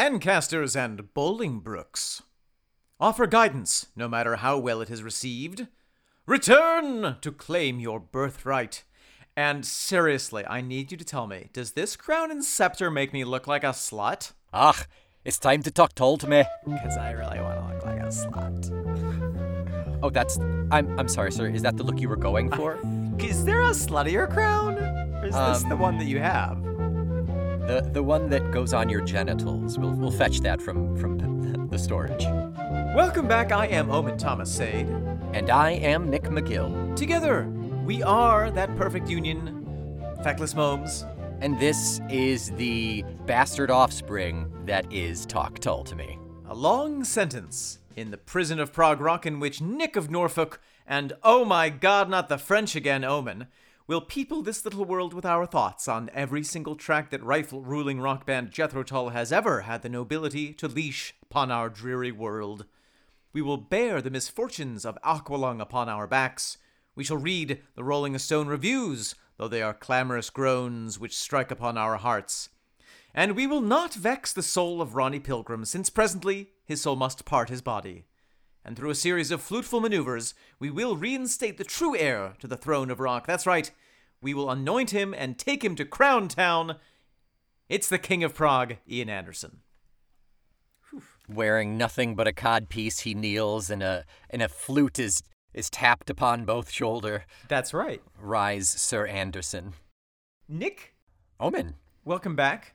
Lancasters and Bolingbrokes. Offer guidance, no matter how well it is received. Return to claim your birthright. And seriously, I need you to tell me does this crown and scepter make me look like a slut? Ah, it's time to talk tall to me. Because I really want to look like a slut. Oh, that's. I'm. I'm sorry, sir. Is that the look you were going for? Is there a sluttier crown? Or is this Um, the one that you have? The the one that goes on your genitals. We'll we'll fetch that from from the, the storage. Welcome back. I am Omen Thomas Sade. And I am Nick McGill. Together, we are that perfect union, feckless momes. And this is the bastard offspring that is Talk Tull to me. A long sentence in the prison of Prog Rock in which Nick of Norfolk and oh my god, not the French again, Omen, will people this little world with our thoughts on every single track that rifle ruling rock band Jethro Tull has ever had the nobility to leash upon our dreary world. We will bear the misfortunes of Aqualung upon our backs. We shall read the Rolling Stone reviews, though they are clamorous groans which strike upon our hearts. And we will not vex the soul of Ronnie Pilgrim, since presently his soul must part his body. And through a series of fluteful maneuvers, we will reinstate the true heir to the throne of rock. That's right, we will anoint him and take him to Crown Town. It's the King of Prog, Ian Anderson. Wearing nothing but a codpiece, he kneels, and a and a flute is is tapped upon both shoulder. That's right. Rise, Sir Anderson. Nick, Omen. welcome back.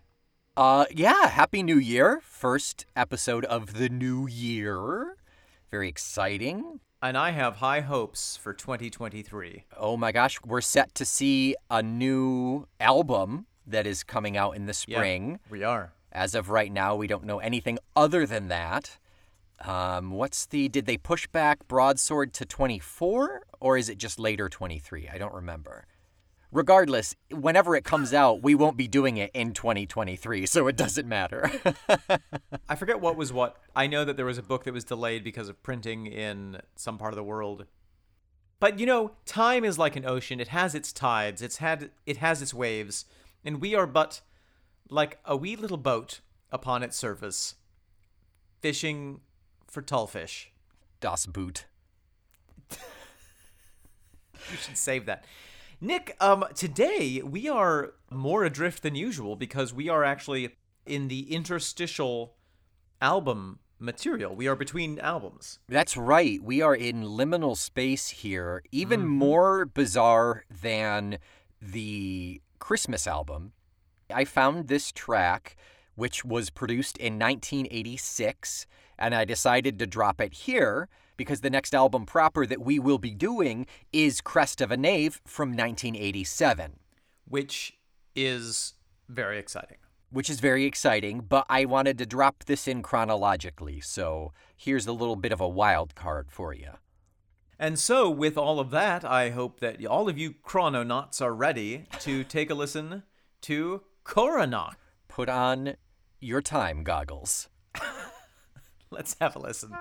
Uh, yeah, Happy New Year. First episode of the new year. Very exciting. And I have high hopes for 2023. Oh my gosh, we're set to see a new album that is coming out in the Yeah, spring. we are. As of right now, we don't know anything other than that. Um, what's the. Did they push back Broadsword to 24? Or is it just later 23? I don't remember. Regardless, whenever it comes out, we won't be doing it in 2023, so it doesn't matter. I forget what was what. I know that there was a book that was delayed because of printing in some part of the world. But you know, time is like an ocean. It has its tides. It's had it has its waves, and we are but like a wee little boat upon its surface, fishing for tullfish. das Boot. You should save that. Nick, um, today we are more adrift than usual because we are actually in the interstitial album material. We are between albums. That's right. We are in liminal space here, even more bizarre than the Christmas album. I found this track, which was produced in 1986, and I decided to drop it here because the next album proper that we will be doing is Crest of a Knave from 1987. which is very exciting. which is very exciting, but I wanted to drop this in chronologically, so here's a little bit of a wild card for you. And so, with all of that, I hope that all of you chrononauts are ready to take a listen to Coronach. Put on your time goggles. Let's have a listen.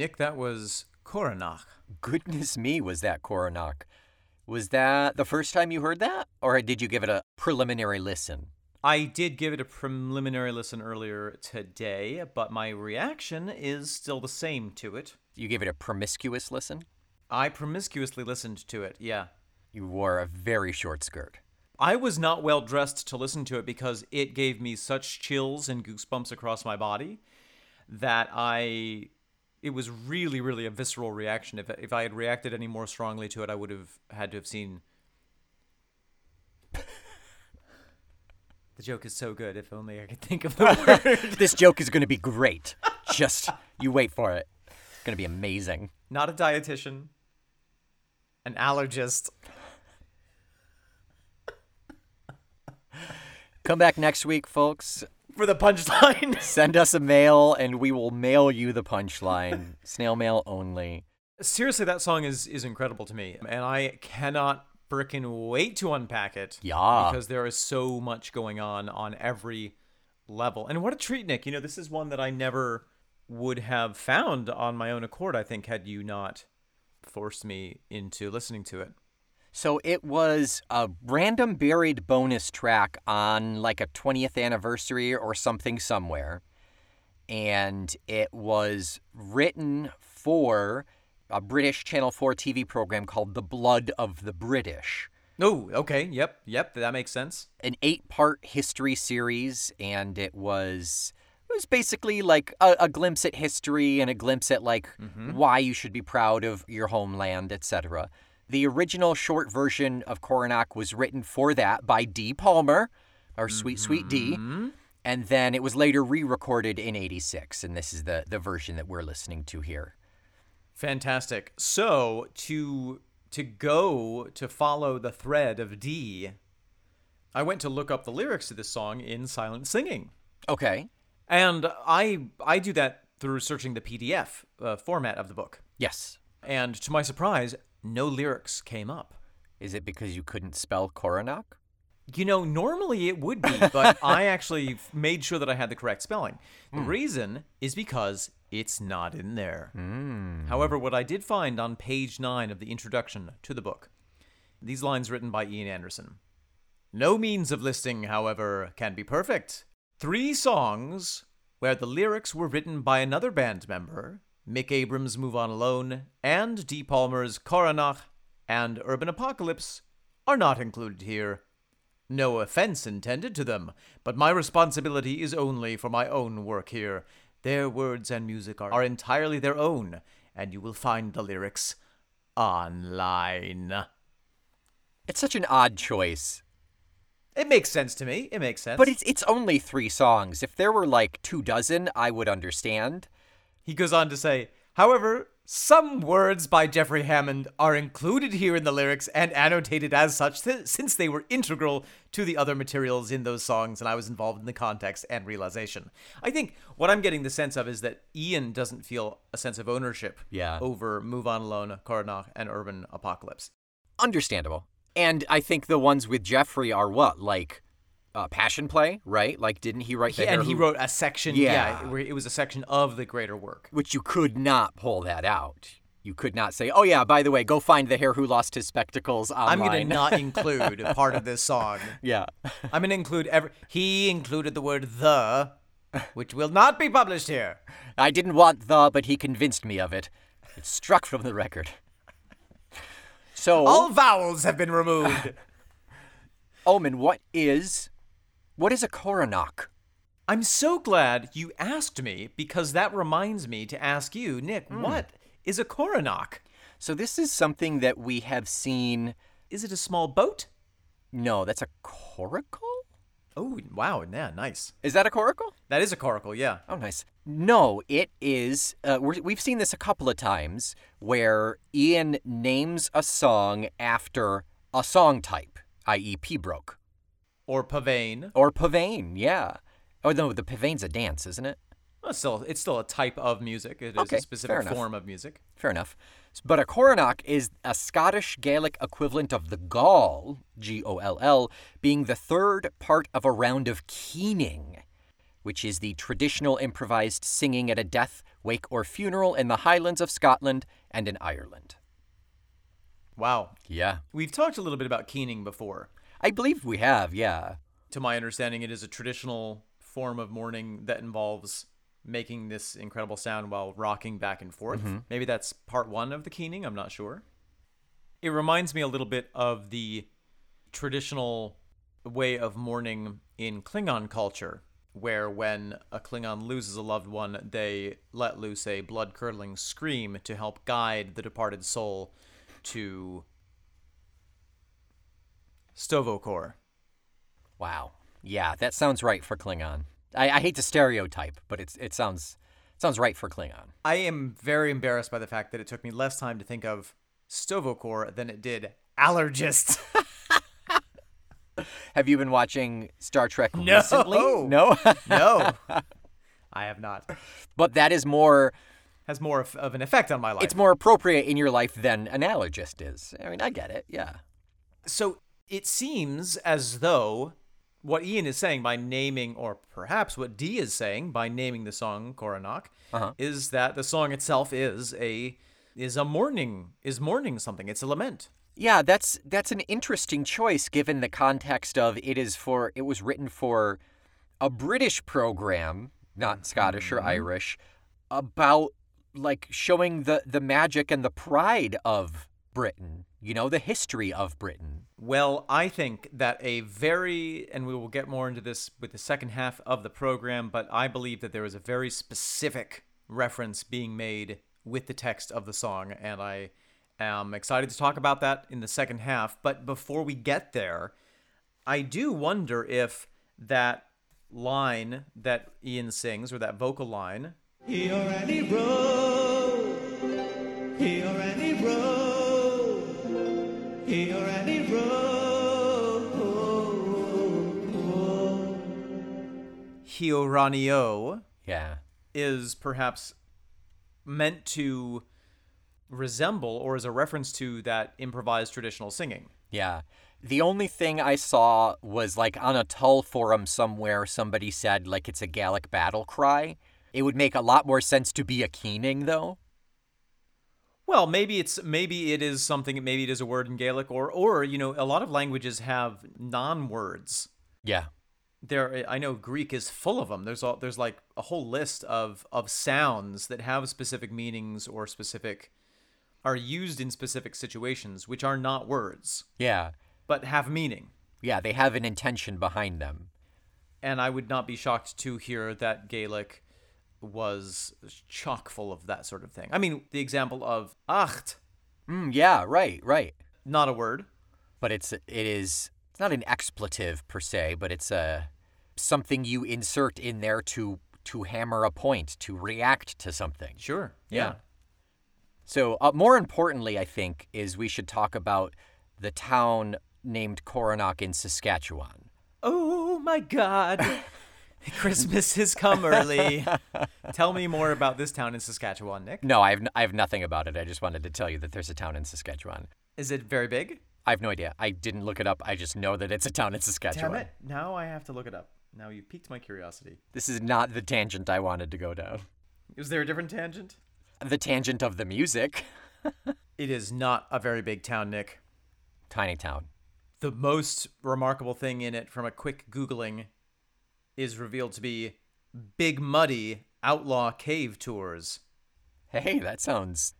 Nick, that was Coronach. Goodness me, was that Coronach. Was that the first time you heard that? Or did you give it a preliminary listen? I did give it a preliminary listen earlier today, but my reaction is still the same to it. You gave it a promiscuous listen? I promiscuously listened to it, yeah. You wore a very short skirt. I was not well dressed to listen to it because it gave me such chills and goosebumps across my body that I it was really really a visceral reaction if if I had reacted any more strongly to it I would have had to have seen The joke is so good if only I could think of the word. this joke is going to be great. Just you wait for it. It's going to be amazing. Not a dietitian, an allergist. Come back next week, folks. For the punchline. Send us a mail and we will mail you the punchline. Snail mail only. Seriously, that song is is incredible to me, and I cannot frickin' wait to unpack it. Yeah. because there is so much going on on every level. And what a treat, Nick! You know, this is one that I never would have found on my own accord, I think, had you not forced me into listening to it. So it was a random buried bonus track on like a 20th anniversary or something somewhere. And it was written for a British Channel 4 TV program called The Blood of the British. Oh, okay. Yep. Yep. That makes sense. An eight part history series, and it was. It was basically like a, a glimpse at history and a glimpse at like mm-hmm. why you should be proud of your homeland, etc. The original short version of Coronach was written for that by Dee Palmer, our sweet, sweet Dee. And then it was later re recorded in 86. And this is the, the version that we're listening to here. Fantastic. So to to go to follow the thread of Dee, I went to look up the lyrics to this song in silent singing, Okay. and I I do that through searching the PDF uh, format of the book. Yes. And to my surprise, no lyrics came up. Is it because you couldn't spell Coronach? You know, normally it would be, but I actually made sure that I had the correct spelling. The hmm. reason is because it's not in there. Hmm. However, what I did find on page 9 of the introduction to the book, these lines written by Ian Anderson. No means of listing, however, can be perfect. Three songs where the lyrics were written by another band member, Mick Abrahams' Move On Alone, and Dee Palmer's Coronach and Urban Apocalypse, are not included here. No offense intended to them, but my responsibility is only for my own work here. Their words and music are, are entirely their own, and you will find the lyrics online. It's such an odd choice. It makes sense to me. It makes sense. But it's it's only three songs. If there were like two dozen, I would understand. He goes on to say, however, some words by Jeffrey Hammond are included here in the lyrics and annotated as such th- since they were integral to the other materials in those songs and I was involved in the context and realization. I think what I'm getting the sense of is that Ian doesn't feel a sense of ownership Yeah. over Move On Alone, Coronach, and Urban Apocalypse. Understandable. And I think the ones with Jeffrey are what like uh, passion play, right? Like, didn't he write the and he wrote a section, Yeah. yeah, it was a section of the greater work. which you could not pull that out. You could not say, "Oh yeah, by the way, go find the hare who lost his spectacles I'm going to not include part of this song. yeah. I'm going to include every. He included the word the, which will not be published here. I didn't want the, but he convinced me of it. It's struck from the record. So, All vowels have been removed. Omen, what is what is a coronach? I'm so glad you asked me because that reminds me to ask you, Nick, what is a coronach? So this is something that we have seen. Is it a small boat? No, that's a coracle. Oh, wow. Yeah, nice. Is that a coracle? That is a coracle, yeah. Oh, nice. No, it is. Uh, we're, we've seen this a couple of times where Ian names a song after a song type, i.e., Pibroch Or pavane. or pavane. Yeah. Oh no, the pavane's a dance, isn't it? Well, still, it's still a type of music. It is Okay, a specific form of music. Fair enough. But a coronach is a Scottish Gaelic equivalent of the Gaul, G O L L, being the third part of a round of keening, which is the traditional improvised singing at a death, wake, or funeral in the Highlands of Scotland and in Ireland. Wow. Yeah. We've talked a little bit about keening before. I believe we have, yeah. To my understanding, it is a traditional form of mourning that involves making this incredible sound while rocking back and forth. Mm-hmm. Maybe that's part one of the keening. I'm not sure. It reminds me a little bit of the traditional way of mourning in Klingon culture, where when a Klingon loses a loved one, they let loose a blood curdling scream to help guide the departed soul to Stovokor. Wow. Yeah, that sounds right for Klingon. I, I hate to stereotype, but it's it sounds sounds right for Klingon. I am very embarrassed by the fact that it took me less time to think of Stovokor than it did allergist. Have you been watching Star Trek No. recently? No. no, I have not. but that is more Has more of, of an effect on my life. it's more appropriate in your life than an allergist is. I mean, I get it. Yeah. so it seems as though what Ian is saying by naming, or perhaps what Dee is saying by naming the song Coronach, Uh-huh. is that the song itself is a is a mourning is mourning something. It's a lament. Yeah, that's that's an interesting choice given the context of it is for it was written for a British program, not Scottish or Irish, about like showing the the magic and the pride of Britain, you know, the history of Britain. Well, I think that a very, and we will get more into this with the second half of the program, but I believe that there is a very specific reference being made with the text of the song, and I am excited to talk about that in the second half. But before we get there, I do wonder if that line that Ian sings, or that vocal line, He already wrote. He already wrote. Wrote. Hioranio, Yeah. is perhaps meant to resemble or is a reference to that improvised traditional singing. Yeah. The only thing I saw was like on a Tull forum somewhere, somebody said like it's a Gallic battle cry. It would make a lot more sense to be a keening, though. Well, maybe it's maybe it is something maybe it is a word in Gaelic or or you know a lot of languages have non-words. Yeah. There I know Greek is full of them. There's all, there's like a whole list of of sounds that have specific meanings or specific are used in specific situations which are not words Yeah. but have meaning. Yeah, they have an intention behind them. and I would not be shocked to hear that Gaelic was chock full of that sort of thing. I mean, the example of acht, Mm, yeah, right, right. not a word. But it's it is it's not an expletive per se, but it's a something you insert in there to to hammer a point, to react to something. Sure. Yeah. So, uh, more importantly, I think, is we should talk about the town named Coronach in Saskatchewan. Oh my God. Christmas has come early. Tell me more about this town in Saskatchewan, Nick. No, I have, n- I have nothing about it. I just wanted to tell you that there's a town in Saskatchewan. Is it very big? I have no idea. I didn't look it up. I just know that it's a town in Saskatchewan. Damn it. Now I have to look it up. Now you piqued my curiosity. This is not the tangent I wanted to go down. Is there a different tangent? The tangent of the music. It is not a very big town, Nick. Tiny town. The most remarkable thing in it from a quick Googling is revealed to be Big Muddy Outlaw Cave Tours. Hey, that sounds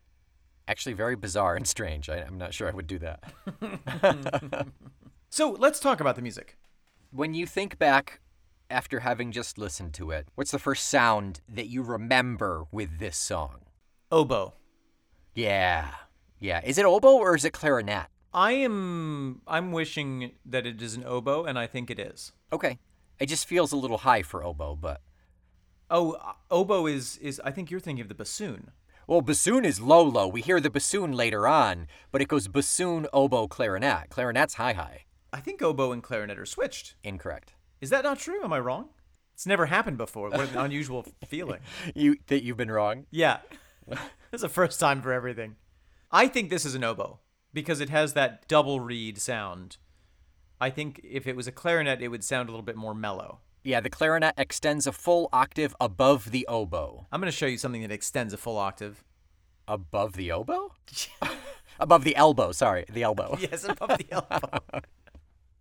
actually very bizarre and strange. I, I'm not sure I would do that. So let's talk about the music. When you think back after having just listened to it, what's the first sound that you remember with this song? Oboe. Yeah. Yeah. Is it oboe or is it clarinet? I am I'm wishing that it is an oboe and I think it is. Okay. It just feels a little high for oboe, but. Oh, uh, oboe is is I think you're thinking of the bassoon. Well, bassoon is low low. We hear the bassoon later on, but it goes bassoon, oboe, clarinet. Clarinet's high high. I think oboe and clarinet are switched. Incorrect. Is that not true? Am I wrong? It's never happened before. What an unusual feeling. You that you've been wrong? Yeah. it's the first time for everything. I think this is an oboe because it has that double reed sound. I think if it was a clarinet, it would sound a little bit more mellow. Yeah, the clarinet extends a full octave above the oboe. I'm going to show you something that extends a full octave. Above the oboe? above the elbow, sorry, the elbow. Yes, above the elbow.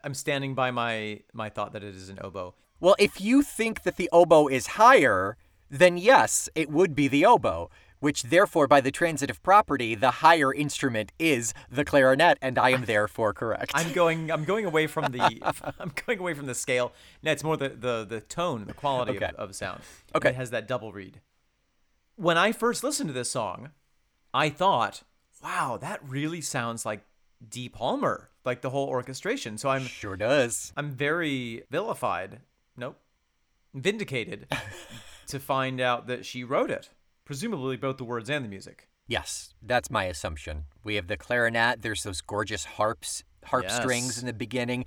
I'm standing by my my thought that it is an oboe. Well, if you think that the oboe is higher, then yes, it would be the oboe, which therefore, by the transitive property, the higher instrument is the clarinet, and I am therefore correct. I'm going. I'm going away from the. I'm going away from the scale. No, it's more the the the tone, the quality Okay. of, of sound. Okay. It has that double reed. When I first listened to this song, I thought, "Wow, that really sounds like Dee Palmer, like the whole orchestration." So I'm sure does. I'm very vilified. Nope, vindicated to find out that she wrote it. Presumably both the words and the music. Yes, that's my assumption. We have the clarinet, there's those gorgeous harps, harp Yes. strings in the beginning.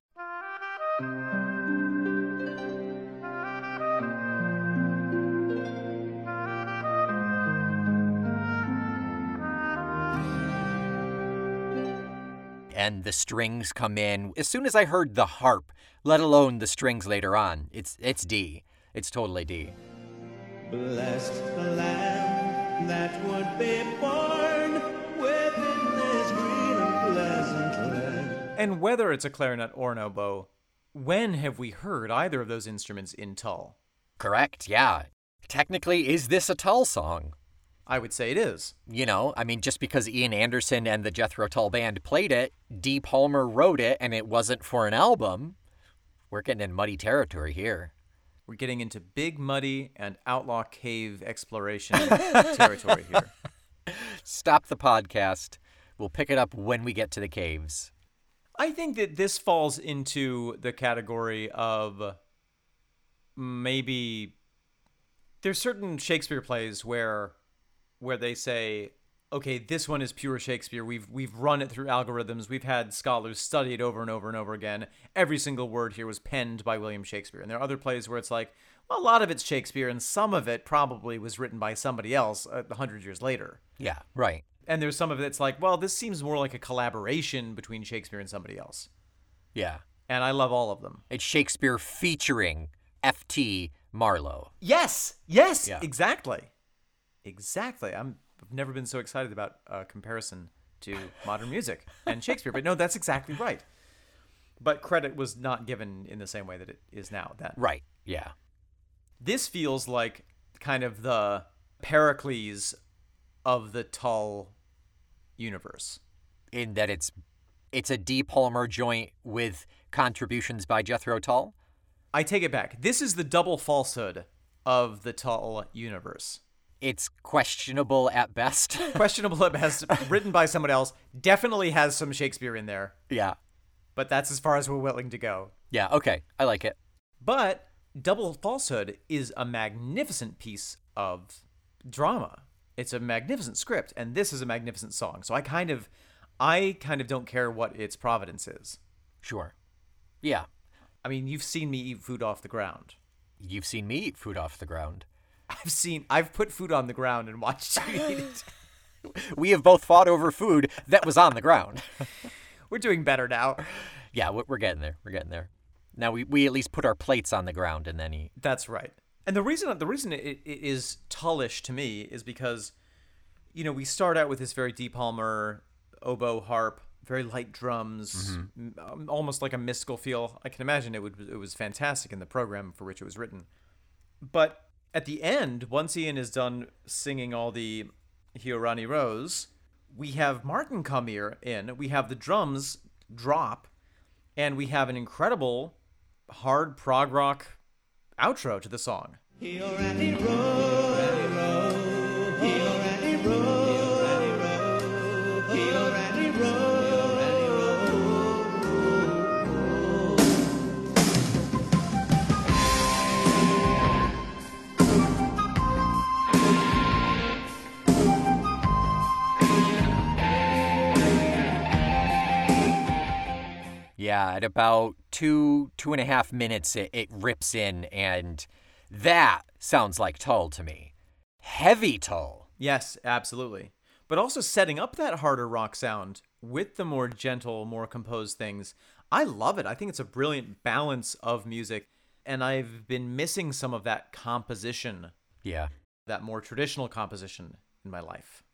and the strings come in. As soon as I heard the harp, let alone the strings later on, it's it's Dee. It's totally Dee. Blessed the lamb that would be born within this green and pleasant land. And whether it's a clarinet or an oboe, when have we heard either of those instruments in Tull? Correct, yeah. Technically, is this a Tull song? I would say it is. You know, I mean, just because Ian Anderson and the Jethro Tull Band played it, D. Palmer wrote it, and it wasn't for an album. We're getting in muddy territory here. We're getting into big, muddy, and outlaw cave exploration territory here. Stop the podcast. We'll pick it up when we get to the caves. I think that this falls into the category of maybe there's certain Shakespeare plays where where they say, okay, this one is pure Shakespeare. We've we've run it through algorithms. We've had scholars study it over and over and over again. Every single word here was penned by William Shakespeare. And there are other plays where it's like, well, a lot of it's Shakespeare, and some of it probably was written by somebody else uh, a hundred years later. Yeah, right. And there's some of it that's like, well, this seems more like a collaboration between Shakespeare and somebody else. Yeah. And I love all of them. It's Shakespeare featuring F.T. Marlowe. Yes, yes, Yeah. exactly, exactly. I'm, I've never been so excited about a comparison to modern music and Shakespeare, but no, that's exactly right. But credit was not given in the same way that it is now. That Right, yeah. this feels like kind of the Pericles of the Tull universe. In that it's it's a D. Palmer joint with contributions by Jethro Tull. I take it back. This is the double falsehood of the Tull universe. It's questionable at best. Questionable at best, written by someone else, definitely has some Shakespeare in there, yeah. but that's as far as we're willing to go. Yeah, okay. I like it. But Double Falsehood is a magnificent piece of drama. It's a magnificent script, and this is a magnificent song. So I kind of, I kind of don't care what its providence is. Sure. Yeah. I mean, you've seen me eat food off the ground. You've seen me eat food off the ground. I've seen, I've put food on the ground and watched you eat it. We have both fought over food that was on the ground. We're doing better now. yeah, we- we're getting there. We're getting there. Now we, we at least put our plates on the ground and then eat. That's right. And the reason the reason it, it is tullish to me is because, you know, we start out with this very deep Palmer oboe harp, very light drums, m- um, almost like a mystical feel. I can imagine it would it was fantastic in the program for which it was written. But at the end, once Ian is done singing all the Hiorani Rose, we have Martin come here in. We have the drums drop, and we have an incredible hard prog rock outro to the song. Already Yeah, at about two, two and a half minutes, it, it rips in, and that sounds like Tull to me. Heavy Tull. Yes, absolutely. But also setting up that harder rock sound with the more gentle, more composed things. I love it. I think it's a brilliant balance of music. And I've been missing some of that composition, Yeah. that more traditional composition in my life.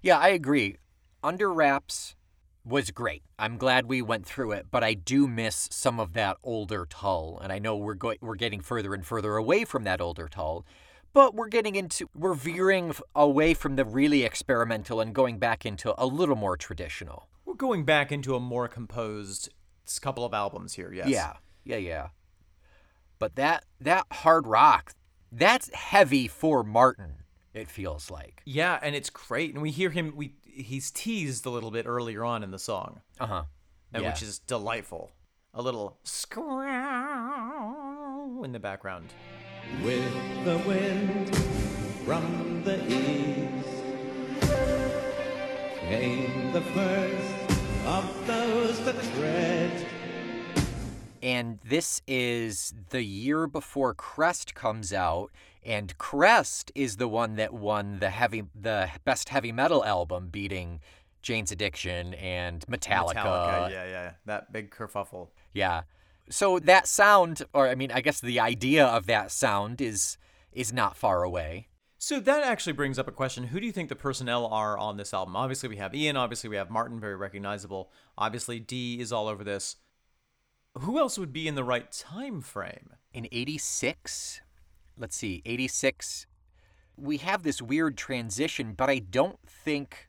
Yeah, I agree. Under Wraps was great. I'm glad we went through it, but I do miss some of that older Tull, and I know we're going we're getting further and further away from that older Tull, but we're getting into we're veering away from the really experimental and going back into a little more traditional. We're going back into a more composed couple of albums here, yes. Yeah, yeah, yeah. But that that hard rock, that's heavy for Martin. It feels like. Yeah, and it's great. And we hear him we he's teased a little bit earlier on in the song. Uh huh. Yeah. which is delightful. A little scrow in the background. With the wind from the east came the first of those that tread And this is the year before Crest comes out, and Crest is the one that won the heavy, the best heavy metal album, beating Jane's Addiction and Metallica. Metallica, yeah, yeah, that big kerfuffle. Yeah. So that sound, or I mean, I guess the idea of that sound is is not far away. So that actually brings up a question. Who do you think the personnel are on this album? Obviously, we have Ian. Obviously, we have Martin, very recognizable. Obviously, Dee is all over this. Who else would be in the right time frame? In 86, let's see, 86, we have this weird transition, but I don't think,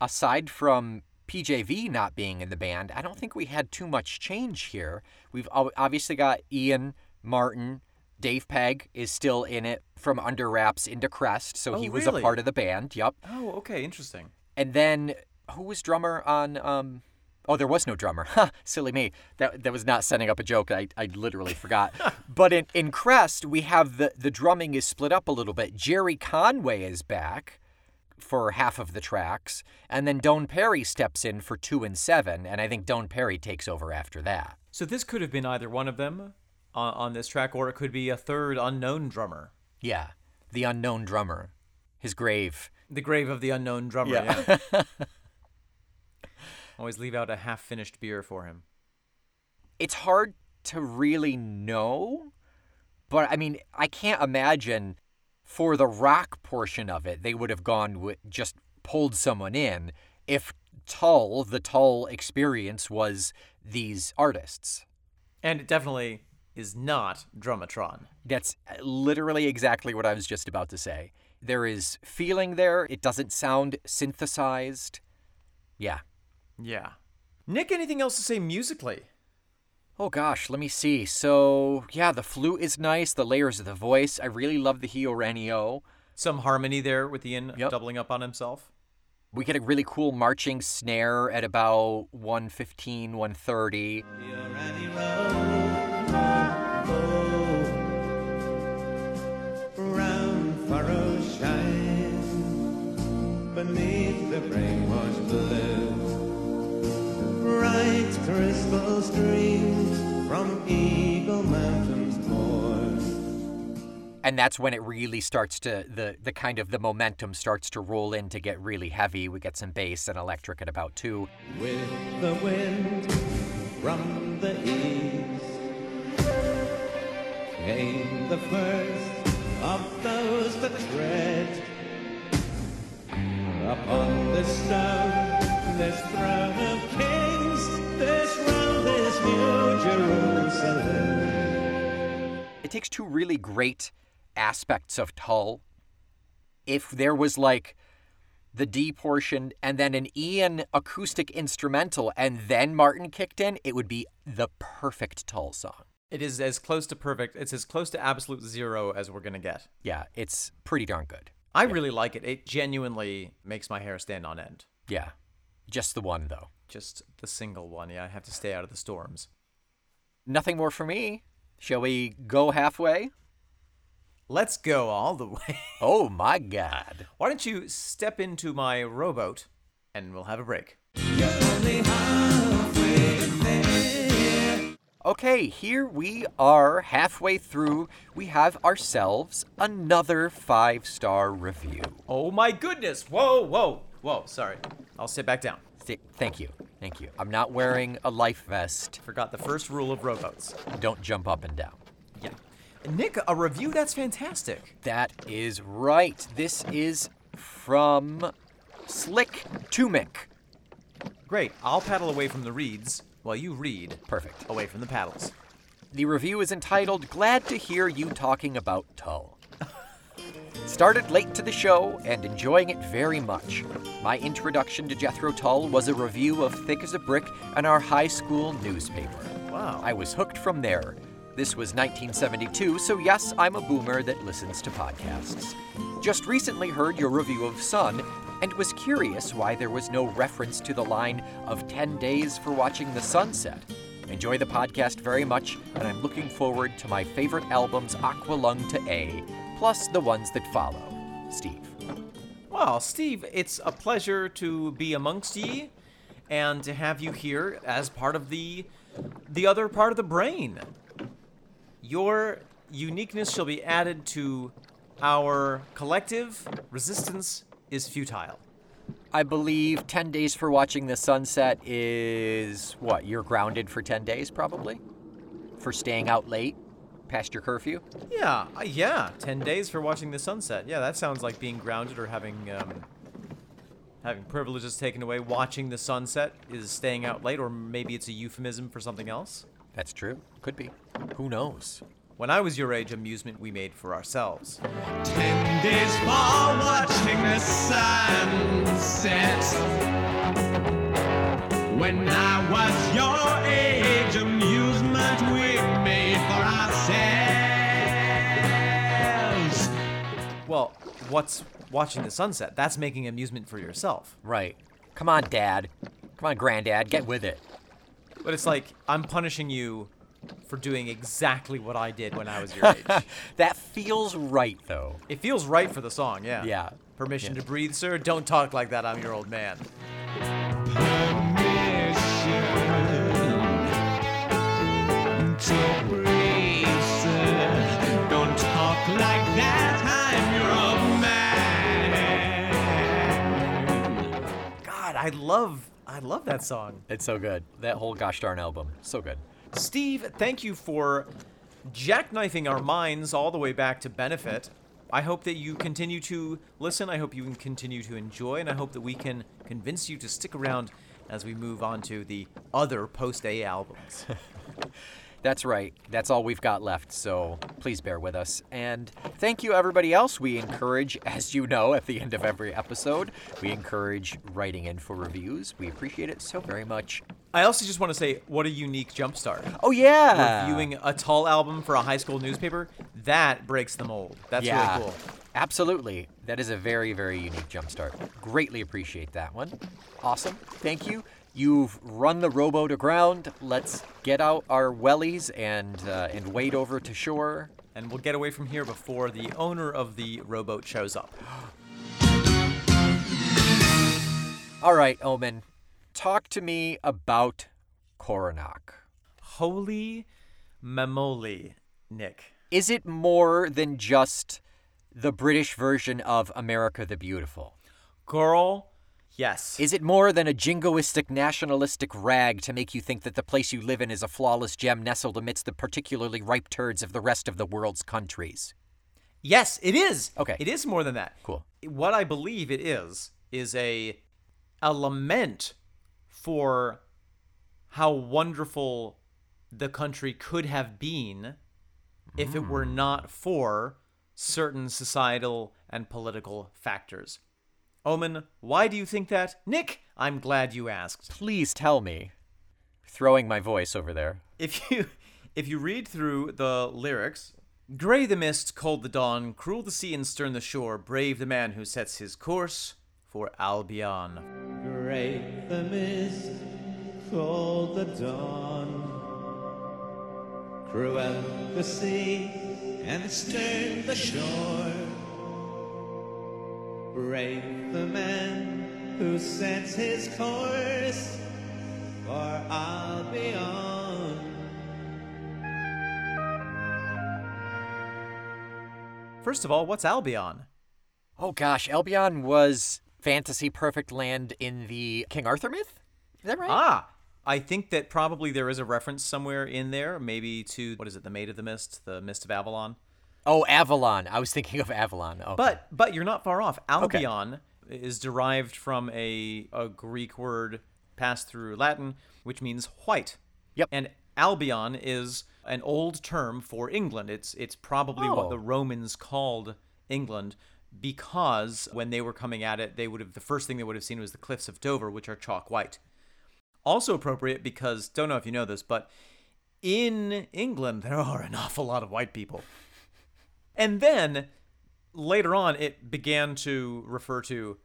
aside from PJV not being in the band, I don't think we had too much change here. We've obviously got Ian, Martin, Dave Pegg is still in it from Under Wraps into Crest, so Oh, he was a part of the band. Yep. Oh, okay, interesting. And then who was drummer on um Oh, there was no drummer. Ha, silly me. That that was not setting up a joke. I, I literally forgot. but in, in Crest, we have the the drumming is split up a little bit. Jerry Conway is back for half of the tracks, and then Doane Perry steps in for two and seven, and I think Doane Perry takes over after that. So this could have been either one of them on, on this track, or it could be a third unknown drummer. Yeah. The unknown drummer. His grave. The grave of the unknown drummer. Yeah. Yeah. Always leave out a half-finished beer for him. it's hard to really know, but I mean, I can't imagine for the rock portion of it, they would have gone with just pulled someone in if Tull, the Tull experience was these artists. And it definitely is not Drumatron. That's uh, literally exactly what I was just about to say. There is feeling there, it doesn't sound synthesized. Yeah. Yeah. Nick, anything else to say musically? Oh gosh, let me see. So, yeah, the flute is nice, the layers of the voice. I really love the Hio Renio. Some harmony there with Ian Yep. doubling up on himself. We get a really cool marching snare at about 115, 130. And that's when it really starts to the the kind of the momentum starts to roll in to get really heavy. We get some bass and electric at about 2. with the wind from the east came the first of those that tread upon this stone, this throne of kings, this realm, this new Jerusalem. It takes two really great aspects of Tull. If there was like the D portion and then an Ian acoustic instrumental and then Martin kicked in, it would be the perfect Tull song. It is as close to perfect. It's as close to absolute zero as we're gonna get. Yeah, it's pretty darn good. I really like it. It genuinely makes my hair stand on end. Yeah. Just the one though. Just the single one. Yeah, I have to stay out of the storms. Nothing more for me. Shall we go halfway? Let's go all the way. Oh my god. Why don't you step into my rowboat and we'll have a break. Okay, here we are halfway through. We have ourselves another five star review. Oh my goodness! Whoa, whoa, whoa. Sorry. I'll sit back down. Th- thank you. Thank you. I'm not wearing a life vest. Forgot the first rule of rowboats. Don't jump up and down. Nick, a review? That's fantastic. That is right. This is from Slick Tumik. Great. I'll paddle away from the reeds while you read Perfect. away from the paddles. The review is entitled Glad to Hear You Talking About Tull. Started late to the show and enjoying it very much. My introduction to Jethro Tull was a review of Thick as a Brick in our high school newspaper. Wow. I was hooked from there. This was 1972, so yes, I'm a boomer that listens to podcasts. Just recently heard your review of Son and was curious why there was no reference to the line of 10 days for watching the sunset. Enjoy the podcast very much, and I'm looking forward to my favorite albums Aqualung to A, plus the ones that follow. Steve. Well, Steve, it's a pleasure to be amongst ye and to have you here as part of the the other part of the brain. Your uniqueness shall be added to our collective resistance is futile. I believe 10 days for watching the sunset is what? You're grounded for 10 days, probably? For staying out late past your curfew? Yeah, uh, yeah. Ten days for watching the sunset. Yeah, that sounds like being grounded or having um, having privileges taken away. Watching the sunset is staying out late, or maybe it's a euphemism for something else. That's true. Could be. Who knows? When I was your age, amusement we made for ourselves. Ten days for watching the sunset. When I was your age, amusement we made for ourselves. Well, what's watching the sunset? That's making amusement for yourself. Right. Come on, Dad. Come on, Granddad. Get with it. But it's like I'm punishing you for doing exactly what I did when I was your age. That feels right, though. it feels right for the song, yeah. Yeah. Permission to breathe, sir. Don't talk like that. I'm your old man. To breathe, sir. Don't talk like that. I'm your old man. God, I love I love that song. It's so good. That whole gosh darn album. So good. Steve, thank you for jackknifing our minds all the way back to benefit. I hope that you continue to listen. I hope you can continue to enjoy, and I hope that we can convince you to stick around as we move on to the other post A albums. That's right. That's all we've got left, so please bear with us. And thank you, everybody else. We encourage, as you know, at the end of every episode, we encourage writing in for reviews. We appreciate it so very much. I also just want to say, what a unique jumpstart. Oh, yeah. Reviewing a Tull album for a high school newspaper, that breaks the mold. That's yeah, really cool. Absolutely. That is a very, very unique jumpstart. Greatly appreciate that one. Awesome. Thank you. You've run the rowboat to ground. Let's get out our wellies and uh, and wade over to shore. And we'll get away from here before the owner of the rowboat shows up. All right, Omen, talk to me about Coronach. Holy mamoli, Nick. Is it more than just the British version of America the Beautiful? Girl, yes. Is it more than a jingoistic nationalistic rag to make you think that the place you live in is a flawless gem nestled amidst the particularly ripe turds of the rest of the world's countries? yes, it is. Okay. It is more than that. Cool. What I believe it is is a a lament for how wonderful the country could have been if it were hmm. not for certain societal and political factors. Omen, why do you think that? Nick, I'm glad you asked. Please tell me. Throwing my voice over there. If you if you read through the lyrics, gray the mist, cold the dawn, cruel the sea and stern the shore, brave the man who sets his course for Albion. Great the mist, cold the dawn, cruel the sea, and stern the shore. Brave the man who sets his course for Albion. First of all, what's Albion? Oh gosh, Albion was fantasy perfect land in the King Arthur myth? Is that right? Ah, I think that probably there is a reference somewhere in there, maybe to what is it, the Maid of the Mist, the Mist of Avalon. Oh, Avalon. I was thinking of Avalon. Oh. But but you're not far off. Albion is derived from a a Greek word passed through Latin, which means white. Yep. And Albion is an old term for England. It's it's probably what Oh. the Romans called England because when they were coming at it, they would have the first thing they would have seen was the cliffs of Dover, which are chalk white. Also appropriate because don't know if you know this, but in England there are an awful lot of white people. And then later on, it began to refer to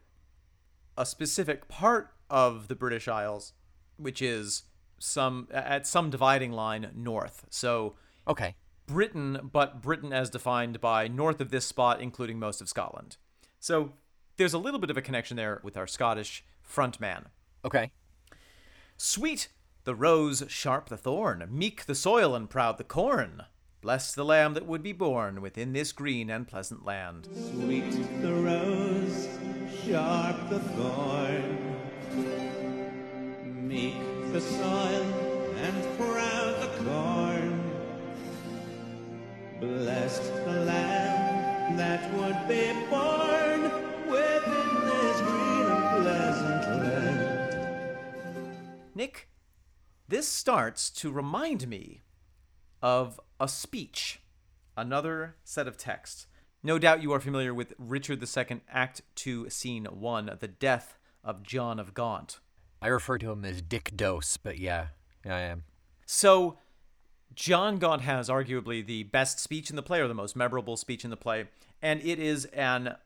a specific part of the British Isles, which is some at some dividing line north. So okay. Britain, but Britain as defined by north of this spot, including most of Scotland. So there's a little bit of a connection there with our Scottish front man. Okay. Sweet the rose, sharp the thorn, meek the soil and proud the corn. Bless the lamb that would be born within this green and pleasant land. Sweet the rose, sharp the thorn. Meek the soil and proud the corn. Blessed the lamb that would be born within this green and pleasant land. Nick, this starts to remind me of a speech, another set of text. No doubt you are familiar with Richard II, Act 2, Scene 1, the death of John of Gaunt. I refer to him as Dick Dose, but yeah, I am. So, John Gaunt has arguably the best speech in the play, or the most memorable speech in the play, and it is an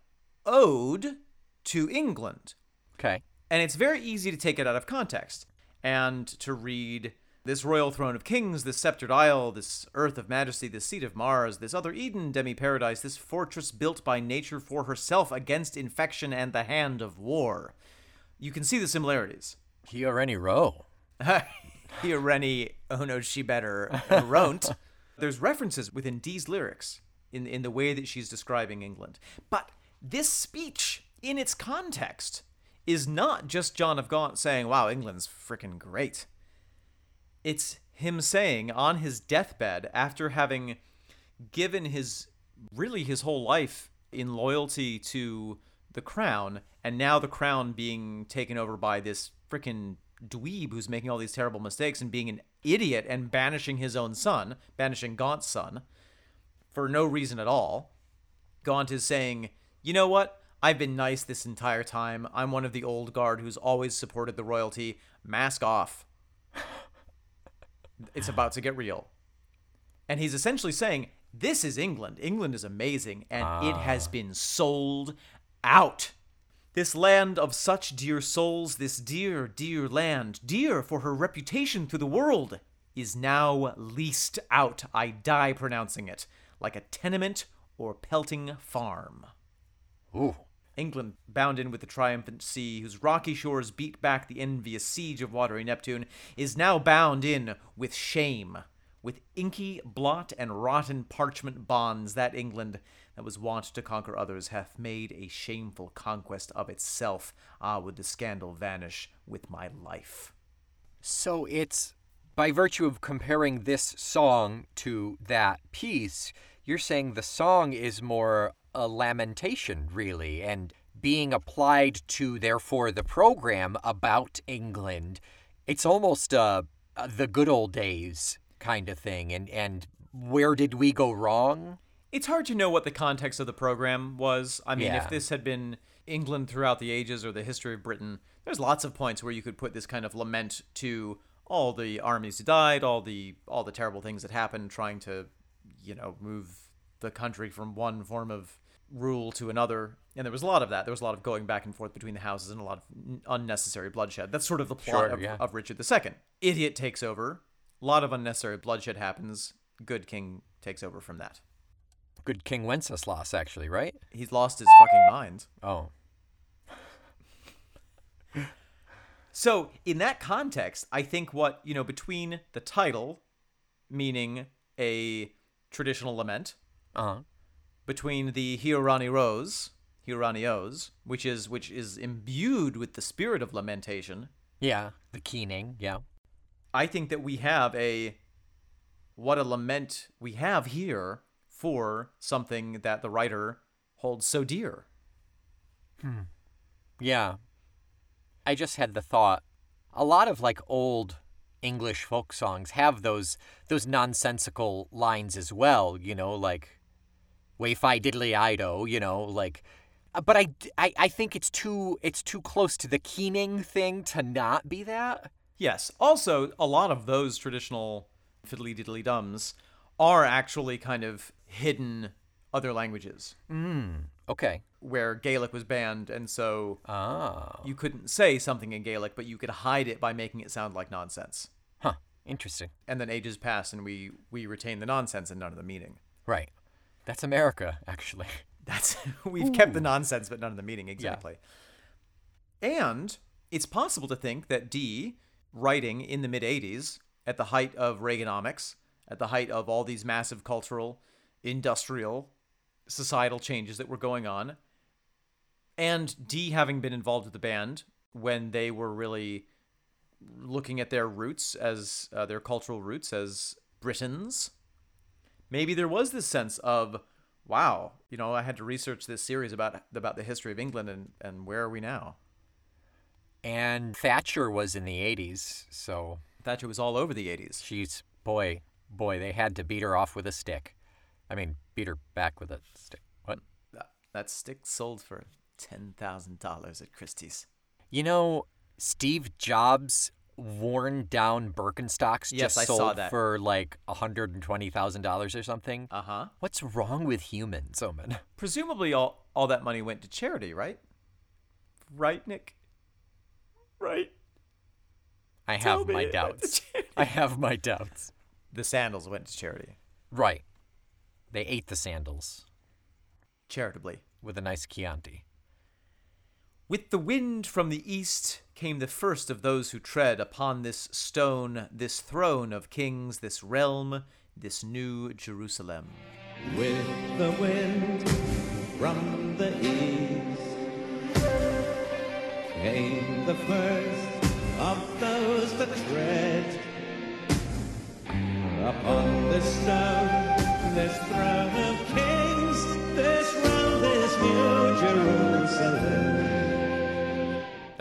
ode to England. Okay. And it's very easy to take it out of context and to read this royal throne of kings, this sceptred isle, this earth of majesty, this seat of Mars, this other Eden demi paradise, this fortress built by nature for herself against infection and the hand of war. You can see the similarities. Hioreni Row. Hireni Ono she better won't. There's references within Dee's lyrics in in the way that she's describing England. But this speech, in its context, is not just John of Gaunt saying, Wow, England's freaking great. It's him saying on his deathbed, after having given his really his whole life in loyalty to the crown, and now the crown being taken over by this freaking dweeb who's making all these terrible mistakes and being an idiot and banishing his own son, banishing Gaunt's son, for no reason at all. Gaunt is saying, you know what? I've been nice this entire time. I'm one of the old guard who's always supported the royalty. Mask off. It's about to get real. And he's essentially saying, this is England. England is amazing, and it has ah. been sold out. This land of such dear souls, this dear, dear land, dear for her reputation through the world, is now leased out. I die pronouncing it, like a tenement or pelting farm. Ooh. England, bound in with the triumphant sea, whose rocky shores beat back the envious siege of watery Neptune, is now bound in with shame, with inky blot and rotten parchment bonds. That England that was wont to conquer others hath made a shameful conquest of itself. Ah, would the scandal vanish with my life? So it's by virtue of comparing this song to that piece, you're saying the song is more a lamentation, really, and being applied to, therefore, the program about England. It's almost uh, uh, the good old days kind of thing, and, and where did we go wrong? It's hard to know what the context of the program was. I mean, Yeah. if this had been England throughout the ages or the history of Britain, there's lots of points where you could put this kind of lament to all the armies who died, all the all the terrible things that happened, trying to, you know, move the country from one form of rule to another. And there was a lot of that. There was a lot of going back and forth between the houses and a lot of unnecessary bloodshed. That's sort of the plot Sure, of, yeah. of Richard II. Idiot takes over. A lot of unnecessary bloodshed happens. Good king takes over from that. Good King Wenceslas, actually, right? He's lost his fucking mind. Oh. So, in that context, I think what, you know, between the title, meaning a traditional lament, Uh huh. between the Hiorani Rose, Hioranios, which is which is imbued with the spirit of lamentation, Yeah. The keening, yeah. I think that we have a what a lament we have here for something that the writer holds so dear. Hmm. Yeah. I just had the thought a lot of like old English folk songs have those those nonsensical lines as well, you know, like Wayfi diddly ido, you know, like uh, but I, I I think it's too it's too close to the keening thing to not be that. Yes. Also, a lot of those traditional fiddly diddly dums are actually kind of hidden other languages Okay. where Gaelic was banned, and so Ah. you couldn't say something in Gaelic, but you could hide it by making it sound like nonsense. Huh. Interesting. And then ages pass, and we we retain the nonsense and none of the meaning. Right. That's America, actually. That's we've kept the nonsense, but none of the meaning exactly. And it's possible to think that Dee, writing in the mid '80s, at the height of Reaganomics, at the height of all these massive cultural, industrial, societal changes that were going on, And Dee having been involved with the band when they were really looking at their roots as uh, their cultural roots as Britons, maybe there was this sense of, wow, you know, I had to research this series about about the history of England and and where are we now? And Thatcher was in the 80s, so Thatcher was all over the 80s. she's, boy, boy, they had to beat her off with a stick. I mean, beat her back with a stick. What? That, that stick sold for $10,000 at Christie's. You know, Steve Jobs' worn down Birkenstocks Yes, just I saw sold that. for like $120,000 or something. Uh huh. What's wrong with humans, Omen? Presumably, all, all that money went to charity, right? Right, Nick? Right? I have my it went to doubts. I have my doubts. The sandals went to charity, Right. They ate the sandals charitably. with a nice Chianti. With the wind from the east came the first of those who tread upon this stone, this throne of kings, this realm, this new Jerusalem. With the wind from the east came the first of those that tread upon this stone, this throne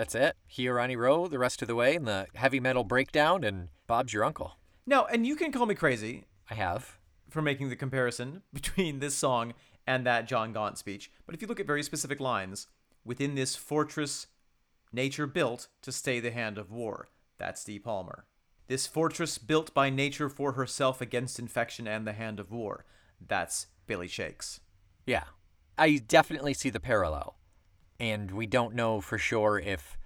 That's it. Hiorani Row the rest of the way in the heavy metal breakdown, and Bob's your uncle. Now, and you can call me crazy I have. for making the comparison between this song and that John Gaunt speech, but if you look at very specific lines, within this fortress nature built to stay the hand of war, that's Dee Palmer. This fortress built by nature for herself against infection and the hand of war, that's Billy Shakes. Yeah. I definitely see the parallel. And we don't know for sure if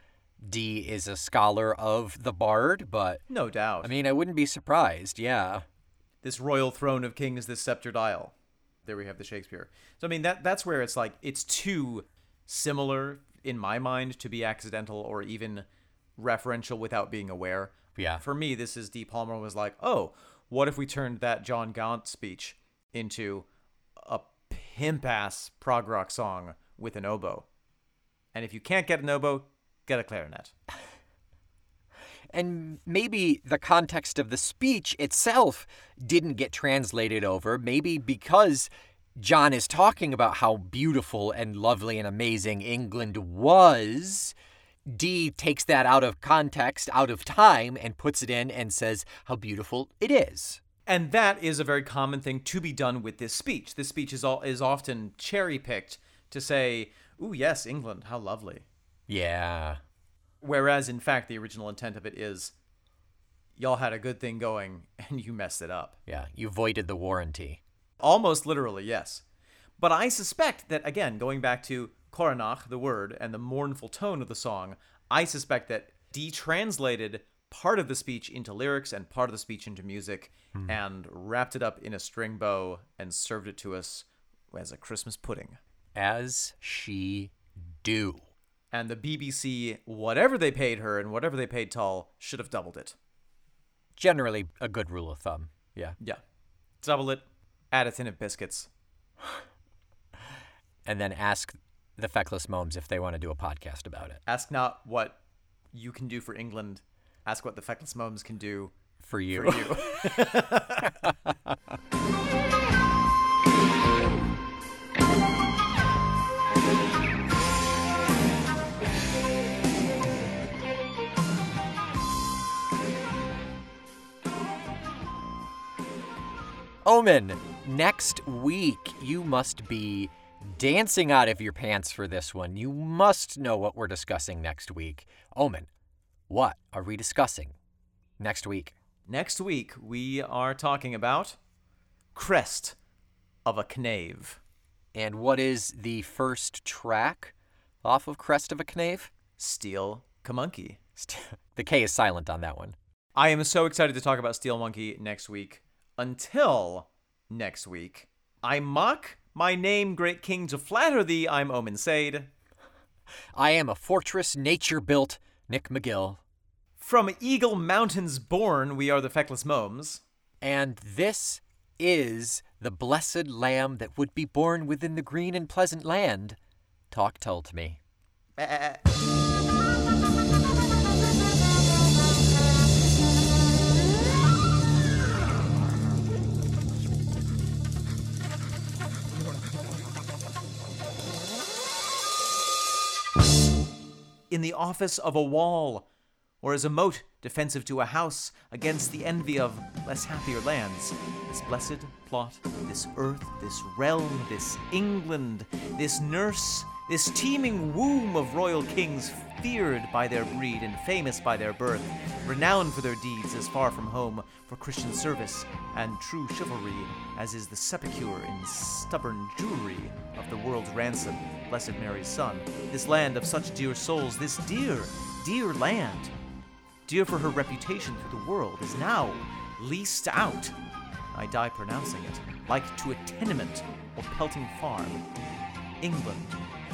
Dee is a scholar of the Bard, but No doubt. I mean, I wouldn't be surprised. Yeah. this royal throne of kings, this sceptred isle. There we have the Shakespeare. So I mean that that's where it's like it's too similar in my mind to be accidental or even referential without being aware. Yeah. For me, this is Dee Palmer was like, oh, what if we turned that John Gaunt speech into a pimp ass prog rock song with an oboe? And if you can't get an oboe, get a clarinet. And maybe the context of the speech itself didn't get translated over, maybe because John is talking about how beautiful and lovely and amazing England was. Dee takes that out of context, out of time, and puts it in and says how beautiful it is. And that is a very common thing to be done with this speech. This speech is all is often cherry picked to say, "Ooh, yes, England, how lovely." Yeah. Whereas in fact the original intent of it is y'all had a good thing going and you messed it up. Yeah. You voided the warranty. Almost literally, yes. But I suspect that again, going back to Coronach, the word, and the mournful tone of the song, I suspect that Dee translated part of the speech into lyrics and part of the speech into music hmm. and wrapped it up in a string bow and served it to us as a Christmas pudding. As she do. And the BBC, whatever they paid her and whatever they paid Tull, should have doubled it. Generally a good rule of thumb. Yeah. Yeah. Double it, add a tin of biscuits. And then ask the Feckless Momes if they want to do a podcast about it. Ask not what you can do for England, ask what the Feckless Momes can do For you. for you. Omen, next week you must be dancing out of your pants for this one. You must know what we're discussing next week. Omen, what are we discussing next week? Next week, we are talking about Crest of a Knave. And what is the first track off of Crest of a Knave? Steel Kamonkey. The K is silent on that one. I am so excited to talk about Steel Monkey next week. Until next week, I mock my name, great king, to flatter thee. I'm Omen Sade. I am a fortress nature built Nick McGill. From Eagle Mountains born, we are the Feckless Momes. And this is the blessed lamb that would be born within the green and pleasant land. Talk Tull to me. Eh, eh, eh. In the office of a wall, or as a moat defensive to a house against the envy of less happier lands. This blessed plot, this earth, this realm, this England, this nurse, this teeming womb of royal kings, feared by their breed and famous by their birth, renowned for their deeds as far from home for Christian service and true chivalry, as is the sepulchre in stubborn Jewry of the world's ransom, Blessed Mary's Son. This land of such dear souls, this dear, dear land, dear for her reputation through the world, is now leased out. I die pronouncing it, like to a tenement or pelting farm. England,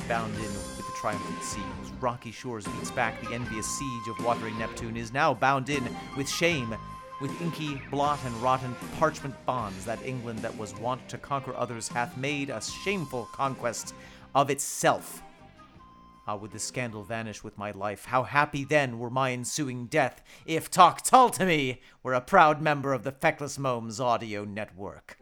bound in with the triumphant sea, whose rocky shores beats back the envious siege of watery Neptune, is now bound in with shame, with inky blot and rotten parchment bonds, that England that was wont to conquer others hath made a shameful conquest of itself. How would the scandal vanish with my life? How happy then were my ensuing death if Talk Tull to me were a proud member of the Feckless Momes audio network.